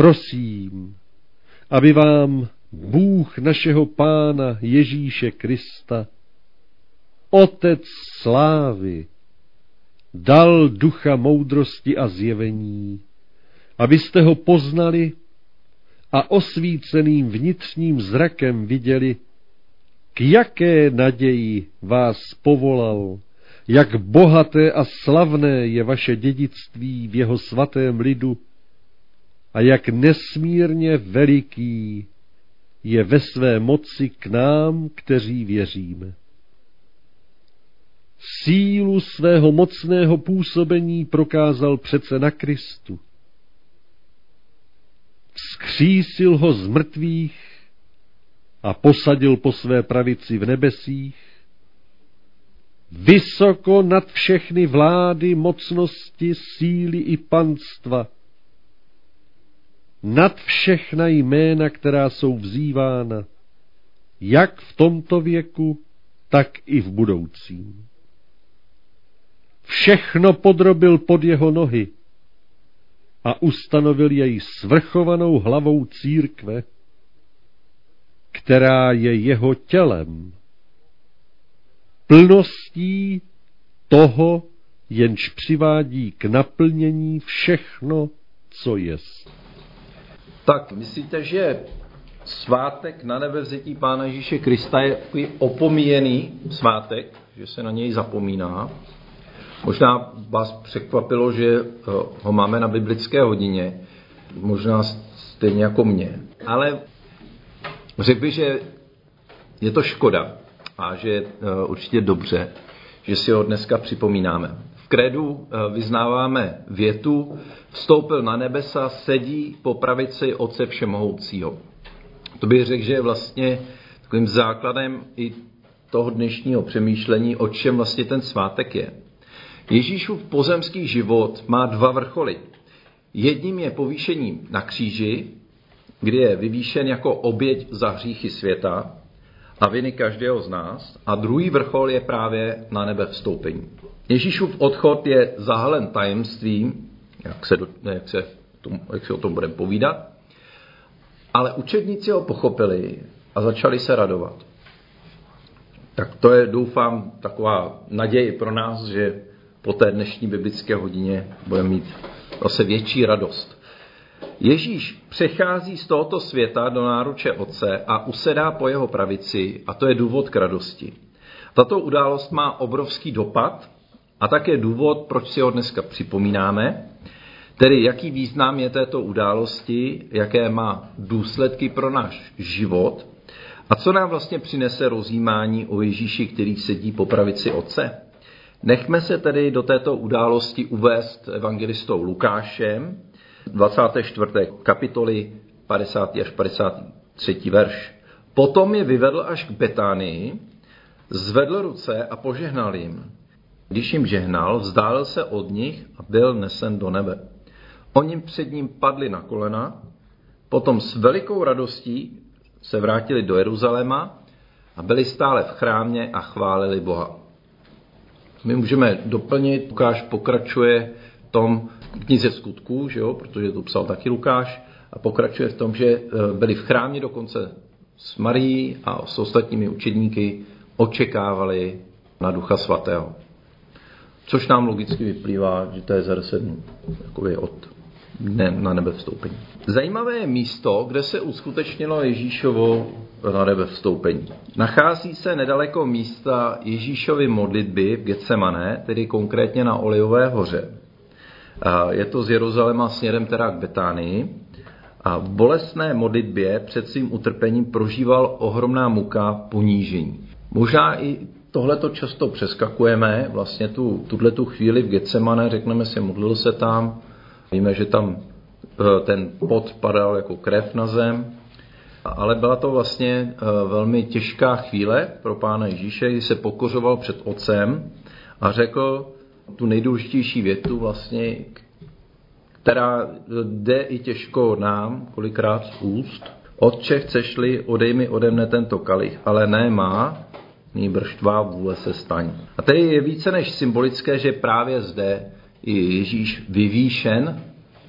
prosím, aby vám Bůh našeho Pána Ježíše Krista, Otec slávy, dal ducha moudrosti a zjevení, abyste ho poznali a osvíceným vnitřním zrakem viděli, k jaké naději vás povolal, jak bohaté a slavné je vaše dědictví v jeho svatém lidu a jak nesmírně veliký je ve své moci k nám, kteří věříme. Sílu svého mocného působení prokázal přece na Kristu. Vzkřísil ho z mrtvých a posadil po své pravici v nebesích, vysoko nad všechny vlády, mocnosti, síly i panstva, nad všechna jména, která jsou vzývána, jak v tomto věku, tak i v budoucím. Všechno podrobil pod jeho nohy a ustanovil jej svrchovanou hlavou církve, která je jeho tělem, plností toho, jenž přivádí k naplnění všechno, co jest. Tak, myslíte, že svátek na nebevzetí Pána Ježíše Krista je takový opomíjený svátek, že se na něj zapomíná? Možná vás překvapilo, že eh, ho máme na biblické hodině, možná stejně jako mě. Ale řekl bych, že je to škoda a že eh, určitě dobře, že si ho dneska připomínáme. Kredu eh, vyznáváme větu, vstoupil na nebesa, sedí po pravici Otce Všemohoucího. To bych řekl, že je vlastně takovým základem i toho dnešního přemýšlení, o čem vlastně ten svátek je. Ježíšův pozemský život má dva vrcholy. Jedním je povýšení na kříži, kdy je vyvýšen jako oběť za hříchy světa a viny každého z nás. A druhý vrchol je právě na nebe vstoupení. Ježíšův odchod je zahalen tajemstvím, jak se, jak se, jak se o tom budeme povídat, ale učedníci ho pochopili a začali se radovat. Tak to je, doufám, taková naděje pro nás, že po té dnešní biblické hodině budeme mít zase větší radost. Ježíš přechází z tohoto světa do náruče Otce a usedá po jeho pravici a to je důvod k radosti. Tato událost má obrovský dopad a také důvod, proč si ho dneska připomínáme, tedy jaký význam je této události, jaké má důsledky pro náš život a co nám vlastně přinese rozjímání o Ježíši, který sedí po pravici Otce. Nechme se tedy do této události uvést evangelistou Lukášem, 24. kapitoly 50. až 53. verš. Potom je vyvedl až k Betánii, zvedl ruce a požehnal jim. Když jim žehnal, vzdálil se od nich a byl nesen do nebe. Oni před ním padli na kolena, potom s velikou radostí se vrátili do Jeruzaléma a byli stále v chrámě a chválili Boha. My můžeme doplnit, Lukáš pokračuje tom knize skutků, že jo, protože to psal taky Lukáš, a pokračuje v tom, že eh, byli v chrámě dokonce s Marií a s ostatními učedníky očekávali na Ducha Svatého. Což nám logicky vyplývá, že to je za deset dnů, od dne na nebe vstoupení. Zajímavé je místo, kde se uskutečnilo Ježíšovo na nebe vstoupení. Nachází se nedaleko místa Ježíšovy modlitby v Getsemane, tedy konkrétně na Olivové hoře. Je to z Jeruzaléma směrem teda k Betánii. A v bolestné modlitbě před svým utrpením prožíval ohromná muka ponížení. Možná i tohle to často přeskakujeme, vlastně tu, tuhle tu chvíli v Getsemane, řekneme si, modlil se tam, víme, že tam e, ten pot padal jako krev na zem, ale byla to vlastně e, velmi těžká chvíle pro pána Ježíše, kdy se pokořoval před otcem a řekl tu nejdůležitější větu vlastně, která jde i těžko nám, kolikrát z úst. Otče, chceš-li, odej mi ode mne tento kalich, ale ne má, nýbrž tvá vůle se staň. A tedy je více než symbolické, že právě zde je Ježíš vyvýšen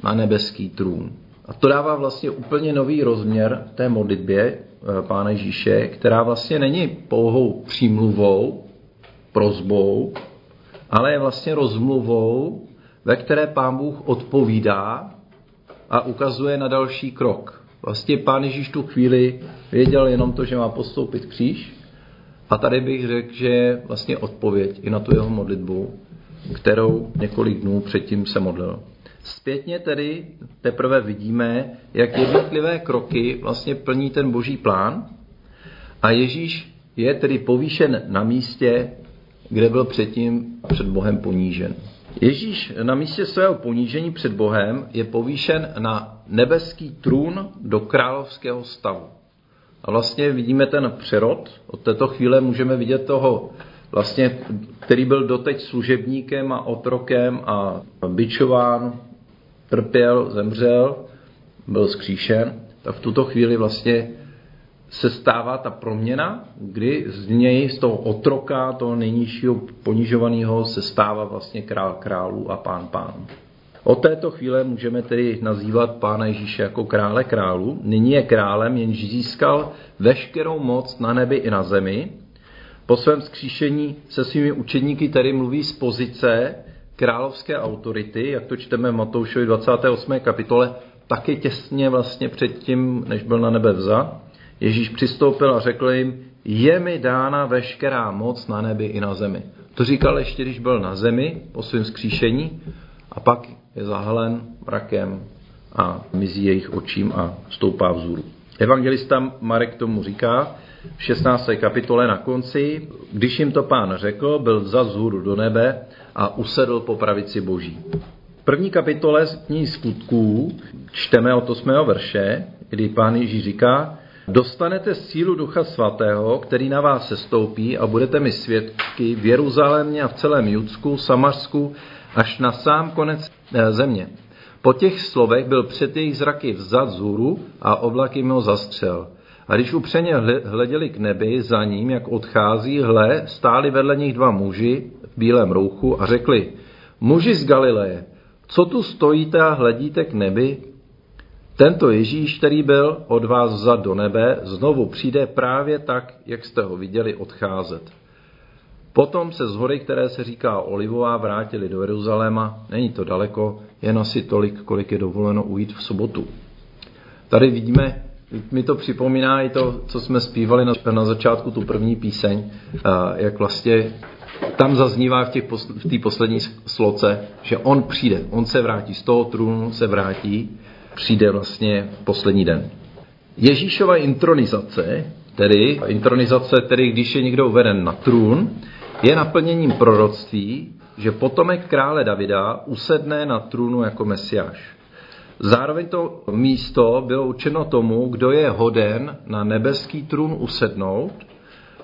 na nebeský trůn. A to dává vlastně úplně nový rozměr té modlitbě eh, Pána Ježíše, která vlastně není pouhou přímluvou, prozbou, ale je vlastně rozmluvou, ve které Pán Bůh odpovídá a ukazuje na další krok. Vlastně Pán Ježíš tu chvíli věděl jenom to, že má postoupit kříž a tady bych řekl, že je vlastně odpověď i na tu jeho modlitbu, kterou několik dnů předtím se modlil. Zpětně tedy teprve vidíme, jak jednotlivé kroky vlastně plní ten boží plán a Ježíš je tedy povýšen na místě, kde byl předtím před Bohem ponížen. Ježíš na místě svého ponížení před Bohem je povýšen na nebeský trůn do královského stavu. A vlastně vidíme ten přerod. Od této chvíle můžeme vidět toho, vlastně, který byl doteď služebníkem a otrokem a byčován, trpěl, zemřel, byl skříšen, tak v tuto chvíli vlastně se stává ta proměna, kdy z něj, z toho otroka, toho nejnižšího ponižovaného, se stává vlastně král králů a pán pán. Od této chvíle můžeme tedy nazývat pána Ježíše jako krále králu. Nyní je králem, jenž získal veškerou moc na nebi i na zemi. Po svém skříšení se svými učedníky tedy mluví z pozice královské autority, jak to čteme v Matoušovi 28. kapitole, taky těsně vlastně předtím, než byl na nebe vzat. Ježíš přistoupil a řekl jim, je mi dána veškerá moc na nebi i na zemi. To říkal ještě, když byl na zemi po svém skříšení a pak je zahalen mrakem a mizí jejich očím a stoupá vzůru. Evangelista Marek tomu říká v 16. kapitole na konci, když jim to pán řekl, byl vzat vzhůru do nebe a usedl po pravici boží. V první kapitole z skutků čteme od 8. verše, kdy pán Ježíš říká, dostanete sílu Ducha Svatého, který na vás sestoupí a budete mi svědky v Jeruzalémě a v celém Judsku, Samařsku, až na sám konec eh, země. Po těch slovech byl před jejich zraky vzat z hůru a oblak jim ho zastřel. A když upřeně hleděli k nebi za ním, jak odchází, hle, stáli vedle nich dva muži v bílém rouchu a řekli, muži z Galileje, co tu stojíte a hledíte k nebi? Tento Ježíš, který byl od vás vzat do nebe, znovu přijde právě tak, jak jste ho viděli odcházet. Potom se z hory, které se říká Olivová, vrátili do Jeruzaléma. Není to daleko, jen asi tolik, kolik je dovoleno ujít v sobotu. Tady vidíme, mi to připomíná i to, co jsme zpívali na, na začátku, tu první píseň, jak vlastně tam zaznívá v té v poslední sloce, že on přijde, on se vrátí, z toho trůnu se vrátí, přijde vlastně poslední den. Ježíšova intronizace, tedy intronizace, tedy když je někdo uveden na trůn, je naplněním proroctví, že potomek krále Davida usedne na trůnu jako mesiáš. Zároveň to místo bylo učeno tomu, kdo je hoden na nebeský trůn usednout.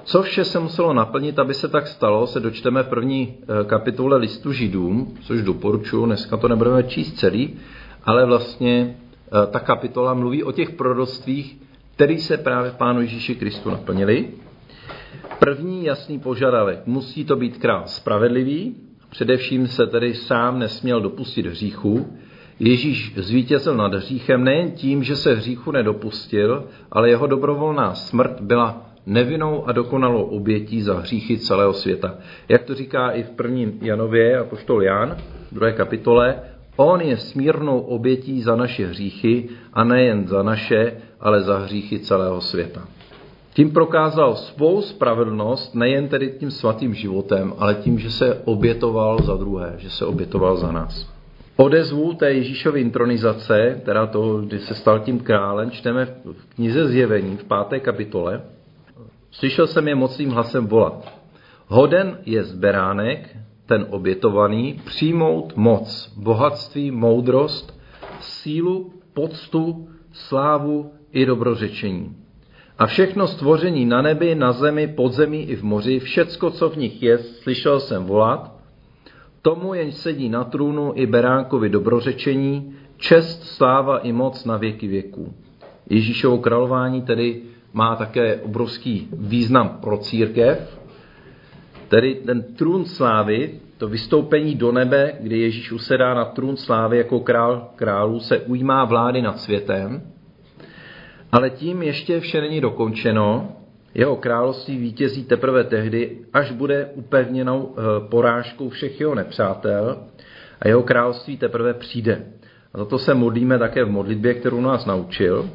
Co vše se muselo naplnit, aby se tak stalo, se dočteme v první eh, kapitole listu Židům, což doporučuji, dneska to nebudeme číst celý, ale vlastně eh, ta kapitola mluví o těch proroctvích, které se právě Pánu Ježíši Kristu naplnili. První jasný požadavek, musí to být král spravedlivý, především se tedy sám nesměl dopustit hříchu. Ježíš zvítězil nad hříchem nejen tím, že se hříchu nedopustil, ale jeho dobrovolná smrt byla nevinnou a dokonalou obětí za hříchy celého světa. Jak to říká i v prvním Janově a poštol Jan, druhé kapitole, on je smírnou obětí za naše hříchy a nejen za naše, ale za hříchy celého světa. Tím prokázal svou spravedlnost nejen tedy tím svatým životem, ale tím, že se obětoval za druhé, že se obětoval za nás. Odezvu té Ježíšovy intronizace, teda toho, kdy se stal tím králem, čteme v knize Zjevení v páté kapitole. Slyšel jsem je mocným hlasem volat. Hoden je zberánek, ten obětovaný, přijmout moc, bohatství, moudrost, sílu, poctu, slávu i dobrořečení a všechno stvoření na nebi, na zemi, pod zemí i v moři, všecko, co v nich je, slyšel jsem volat, tomu jenž sedí na trůnu i beránkovi dobrořečení, čest, sláva i moc na věky věků. Ježíšovo králování tedy má také obrovský význam pro církev, tedy ten trůn slávy, to vystoupení do nebe, kdy Ježíš usedá na trůn slávy jako král králů, se ujímá vlády nad světem, ale tím ještě vše není dokončeno. Jeho království vítězí teprve tehdy, až bude upevněnou eh, porážkou všech jeho nepřátel a jeho království teprve přijde. A za to se modlíme také v modlitbě, kterou nás naučil.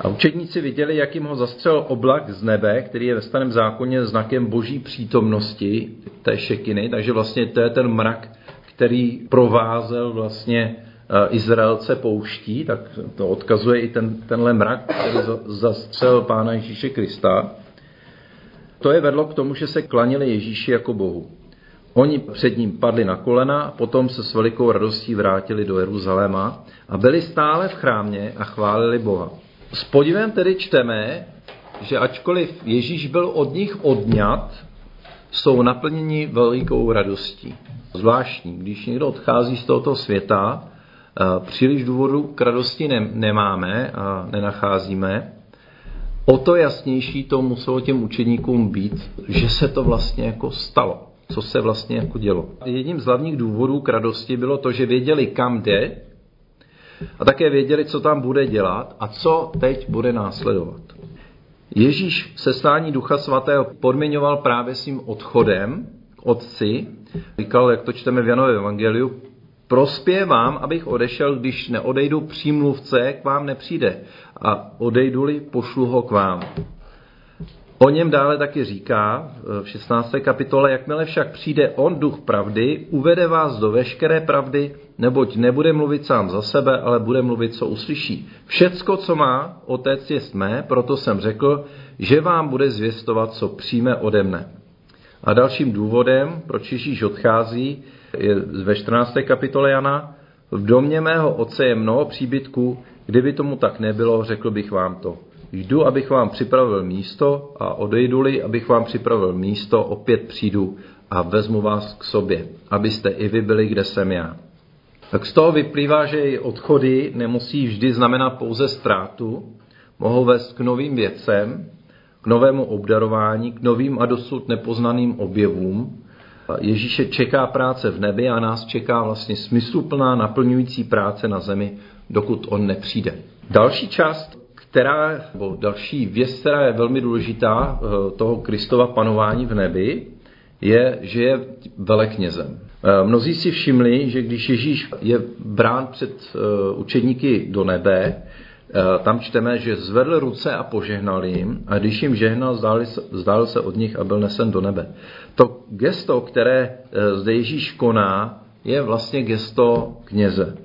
A učedníci viděli, jak jim ho zastřel oblak z nebe, který je ve starém zákoně znakem boží přítomnosti, té šekiny, takže vlastně to je ten mrak, který provázel vlastně eh, Izraelce pouští, tak to odkazuje i ten, tenhle mrak, který zastřel Pána Ježíše Krista. To je vedlo k tomu, že se klanili Ježíši jako Bohu. Oni před ním padli na kolena potom se s velikou radostí vrátili do Jeruzaléma a byli stále v chrámě a chválili Boha. S podivem tedy čteme, že ačkoliv Ježíš byl od nich odňat, jsou naplněni velikou radostí. Zvláštní, když někdo odchází z tohoto světa, eh, příliš důvodu k radosti nemáme a nenacházíme. O to jasnější to muselo těm učeníkům být, že se to vlastně jako stalo. Co se vlastně jako dělo. Jedním z hlavních důvodů k radosti bylo to, že věděli, kam jde, a také věděli, co tam bude dělat a co teď bude následovat. Ježíš se stání Ducha Svatého podmiňoval právě svým odchodem k Otci. Říkal, jak to čteme v Janově Evangeliu, prospěvám, abych odešel, když neodejdu přímluvce, k vám nepřijde. A odejdu-li, pošlu ho k vám. O něm dále taky říká v 16. kapitole, jakmile však přijde on duch pravdy, uvede vás do veškeré pravdy, neboť nebude mluvit sám za sebe, ale bude mluvit, co uslyší. Všecko, co má, otec je mé, proto jsem řekl, že vám bude zvěstovat, co přijme ode mne. A dalším důvodem, proč Ježíš odchází, je ve 14. kapitole Jana, v domě mého otce je mnoho příbytků, kdyby tomu tak nebylo, řekl bych vám to. Jdu, abych vám připravil místo a odejdu-li, abych vám připravil místo, opět přijdu a vezmu vás k sobě, abyste i vy byli, kde jsem já. Tak z toho vyplývá, že i odchody nemusí vždy znamenat pouze ztrátu, mohou vést k novým věcem, k novému obdarování, k novým a dosud nepoznaným objevům. Ježíše čeká práce v nebi a nás čeká vlastně smysluplná, naplňující práce na zemi, dokud on nepřijde. Další část která, nebo další věc, která je velmi důležitá eh, toho Kristova panování v nebi, je, že je veleknězem. Eh, mnozí si všimli, že když Ježíš je brán před eh, učedníky do nebe, tam čteme, že zvedl ruce a požehnal jim a když jim žehnal, zdál se od nich a byl nesen do nebe. To gesto, které zde Ježíš koná, je vlastně gesto kněze.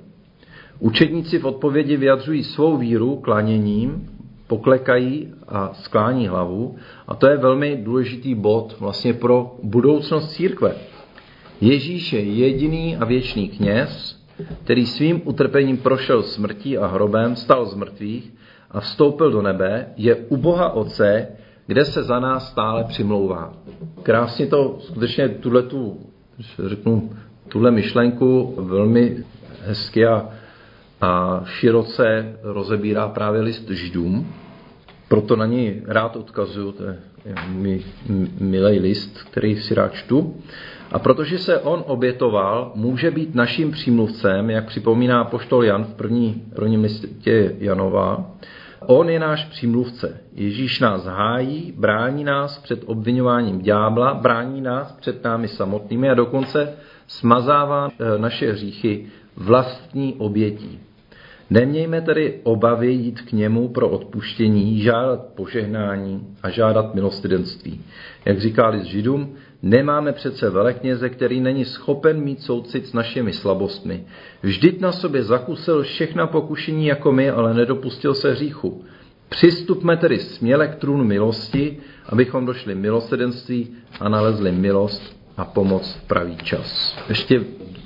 Učedníci v odpovědi vyjadřují svou víru klaněním, poklekají a sklání hlavu. A to je velmi důležitý bod vlastně pro budoucnost církve. Ježíš je jediný a věčný kněz, který svým utrpením prošel smrtí a hrobem, stal z mrtvých a vstoupil do nebe, je u Boha Otce, kde se za nás stále přimlouvá. Krásně to skutečně tuhle tu, řeknu, tuhle myšlenku velmi hezky a a široce rozebírá právě list Židům, proto na něj rád odkazuju, to je mi, milý list, který si rád čtu. A protože se on obětoval, může být naším přímluvcem, jak připomíná poštol Jan v první, prvním listě Janova. On je náš přímluvce. Ježíš nás hájí, brání nás před obvinováním ďábla, brání nás před námi samotnými a dokonce smazává eh, naše hříchy vlastní obětí. Nemějme tedy obavy jít k němu pro odpuštění, žádat požehnání a žádat milostidenství. Jak říká list Židům, nemáme přece velekněze, který není schopen mít soucit s našimi slabostmi. Vždyť na sobě zakusil všechna pokušení jako my, ale nedopustil se hříchu. Přistupme tedy směle k trůnu milosti, abychom došli milosedenství a nalezli milost a pomoc v pravý čas. Ještě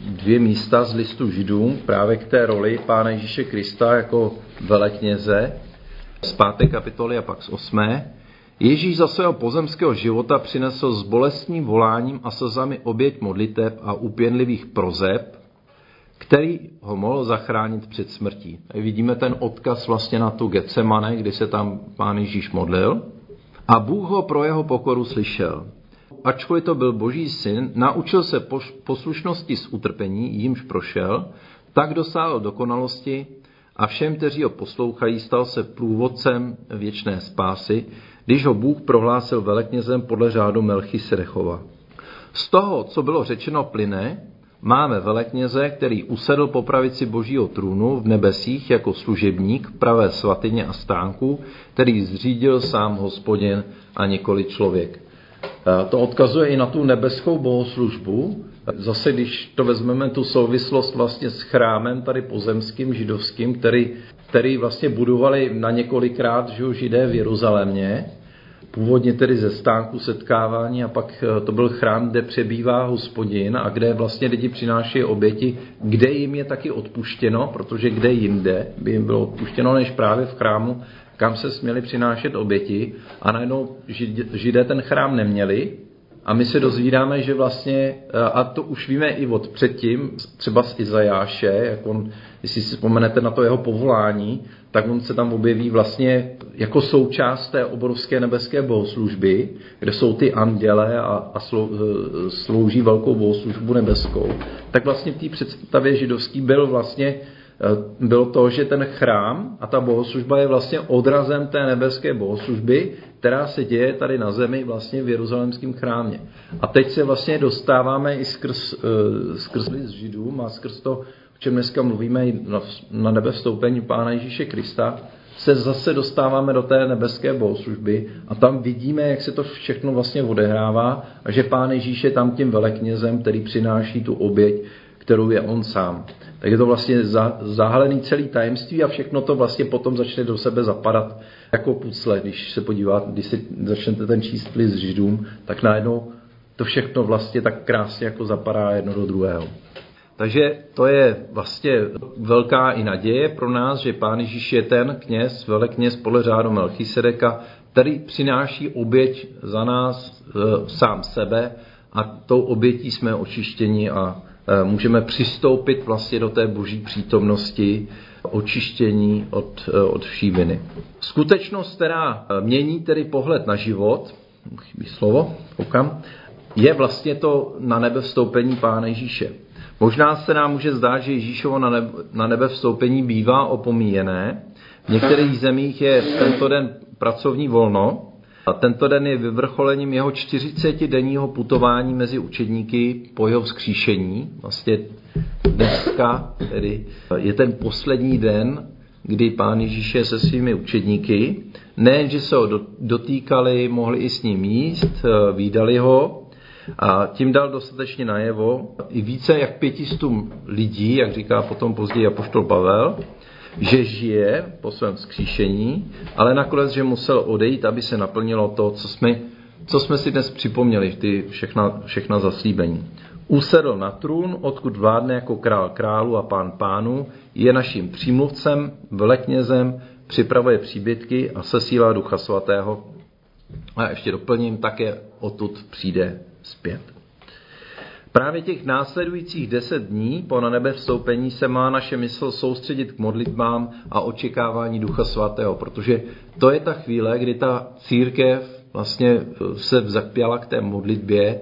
dvě místa z listu Židům právě k té roli Pána Ježíše Krista jako velekněze z páté kapitoly a pak z osmé. Ježíš za svého pozemského života přinesl s bolestním voláním a slzami oběť modliteb a upěnlivých prozeb, který ho mohl zachránit před smrtí. Tady vidíme ten odkaz vlastně na tu Getsemane, kdy se tam pán Ježíš modlil. A Bůh ho pro jeho pokoru slyšel. Ačkoliv to byl boží syn, naučil se poslušnosti z utrpení, jímž prošel, tak dosáhl dokonalosti a všem, kteří ho poslouchají, stal se průvodcem věčné spásy, když ho Bůh prohlásil veleknězem podle řádu Melchisedechova. Z toho, co bylo řečeno plyne, máme velekněze, který usedl po pravici božího trůnu v nebesích jako služebník pravé svatyně a stánku, který zřídil sám hospodin a několik člověk. E, to odkazuje i na tu nebeskou bohoslužbu. Zase, když to vezmeme tu souvislost vlastně s chrámem tady pozemským, židovským, který, který vlastně budovali na několikrát že židé v Jeruzalémě, původně tedy ze stánku setkávání a pak eh, to byl chrám, kde přebývá hospodin a kde vlastně lidi přinášejí oběti, kde jim je taky odpuštěno, protože kde jinde by jim bylo odpuštěno, než právě v chrámu, kam se směli přinášet oběti a najednou židé ten chrám neměli a my se dozvídáme, že vlastně, eh, a to už víme i od předtím, třeba z Izajáše, jak on, jestli si vzpomenete na to jeho povolání, tak on se tam objeví vlastně jako součást té obrovské nebeské bohoslužby, kde jsou ty anděle a, a slou, eh, slouží velkou bohoslužbu nebeskou. Tak vlastně v té představě židovský byl vlastně Eh, bylo to, že ten chrám a ta bohoslužba je vlastně odrazem té nebeské bohoslužby, která se děje tady na zemi vlastně v Jeruzalémském chrámě. A teď se vlastně dostáváme i skrz, eh, skrz z Židům a skrz to, o čem dneska mluvíme na, na nebe vstoupení Pána Ježíše Krista, se zase dostáváme do té nebeské bohoslužby a tam vidíme, jak se to všechno vlastně odehrává a že Pán Ježíš je tam tím veleknězem, který přináší tu oběť, kterou je on sám. Tak je to vlastně zahalený celý tajemství a všechno to vlastně potom začne do sebe zapadat jako pucle. Když se podíváte, když si začnete ten číst list Židům, tak najednou to všechno vlastně tak krásně jako zapadá jedno do druhého. Takže to je vlastně velká i naděje pro nás, že Pán Ježíš je ten kněz, velekněz podle řádu Melchisedeka, který přináší oběť za nás e, sám sebe a tou obětí jsme očištěni a můžeme přistoupit vlastně do té boží přítomnosti, očištění od, eh, od vší viny. Skutečnost, která eh, mění tedy pohled na život, chybí slovo, koukám, je vlastně to na nebe vstoupení Pána Ježíše. Možná se nám může zdát, že Ježíšovo na nebe, na nebe vstoupení bývá opomíjené. V některých zemích je tento den pracovní volno, a tento den je vyvrcholením jeho 40-denního putování mezi učedníky po jeho vzkříšení. Vlastně dneska tedy je ten poslední den, kdy pán Ježíš je se svými učedníky. Nejen, že se ho dotýkali, mohli i s ním jíst, eh, výdali ho a tím dal dostatečně najevo i více jak pětistům lidí, jak říká potom později apoštol Pavel, že žije po svém vzkříšení, ale nakonec, že musel odejít, aby se naplnilo to, co jsme, co jsme si dnes připomněli, ty všechna, všechna zaslíbení. Usedl na trůn, odkud vládne jako král králu a pán pánu, je naším přímluvcem, veleknězem, připravuje příbytky a sesílá ducha svatého. A ještě doplním, také odtud přijde zpět. Právě těch následujících deset dní po na nebe vstoupení se má naše mysl soustředit k modlitbám a očekávání Ducha Svatého, protože to je ta chvíle, kdy ta církev vlastně se zapěla k té modlitbě eh,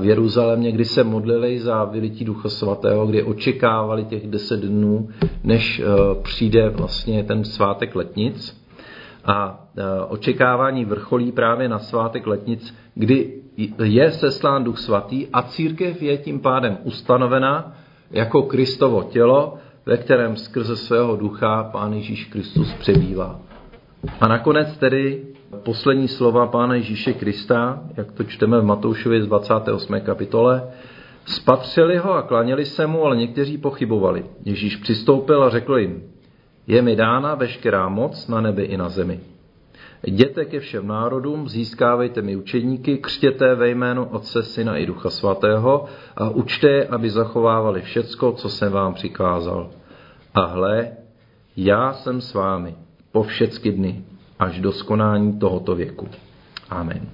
v Jeruzalémě, kdy se modlili za vylití Ducha Svatého, kdy očekávali těch deset dnů, než eh, přijde vlastně ten svátek letnic. A eh, očekávání vrcholí právě na svátek letnic, kdy je seslán duch svatý a církev je tím pádem ustanovena jako Kristovo tělo, ve kterém skrze svého ducha Pán Ježíš Kristus přebývá. A nakonec tedy poslední slova Pána Ježíše Krista, jak to čteme v Matoušově z 28. kapitole, spatřili ho a klaněli se mu, ale někteří pochybovali. Ježíš přistoupil a řekl jim, je mi dána veškerá moc na nebi i na zemi. Jděte ke všem národům, získávejte mi učedníky, křtěte ve jménu Otce, Syna i Ducha Svatého a učte je, aby zachovávali všecko, co jsem vám přikázal. A hle, já jsem s vámi po všecky dny, až do skonání tohoto věku. Amen.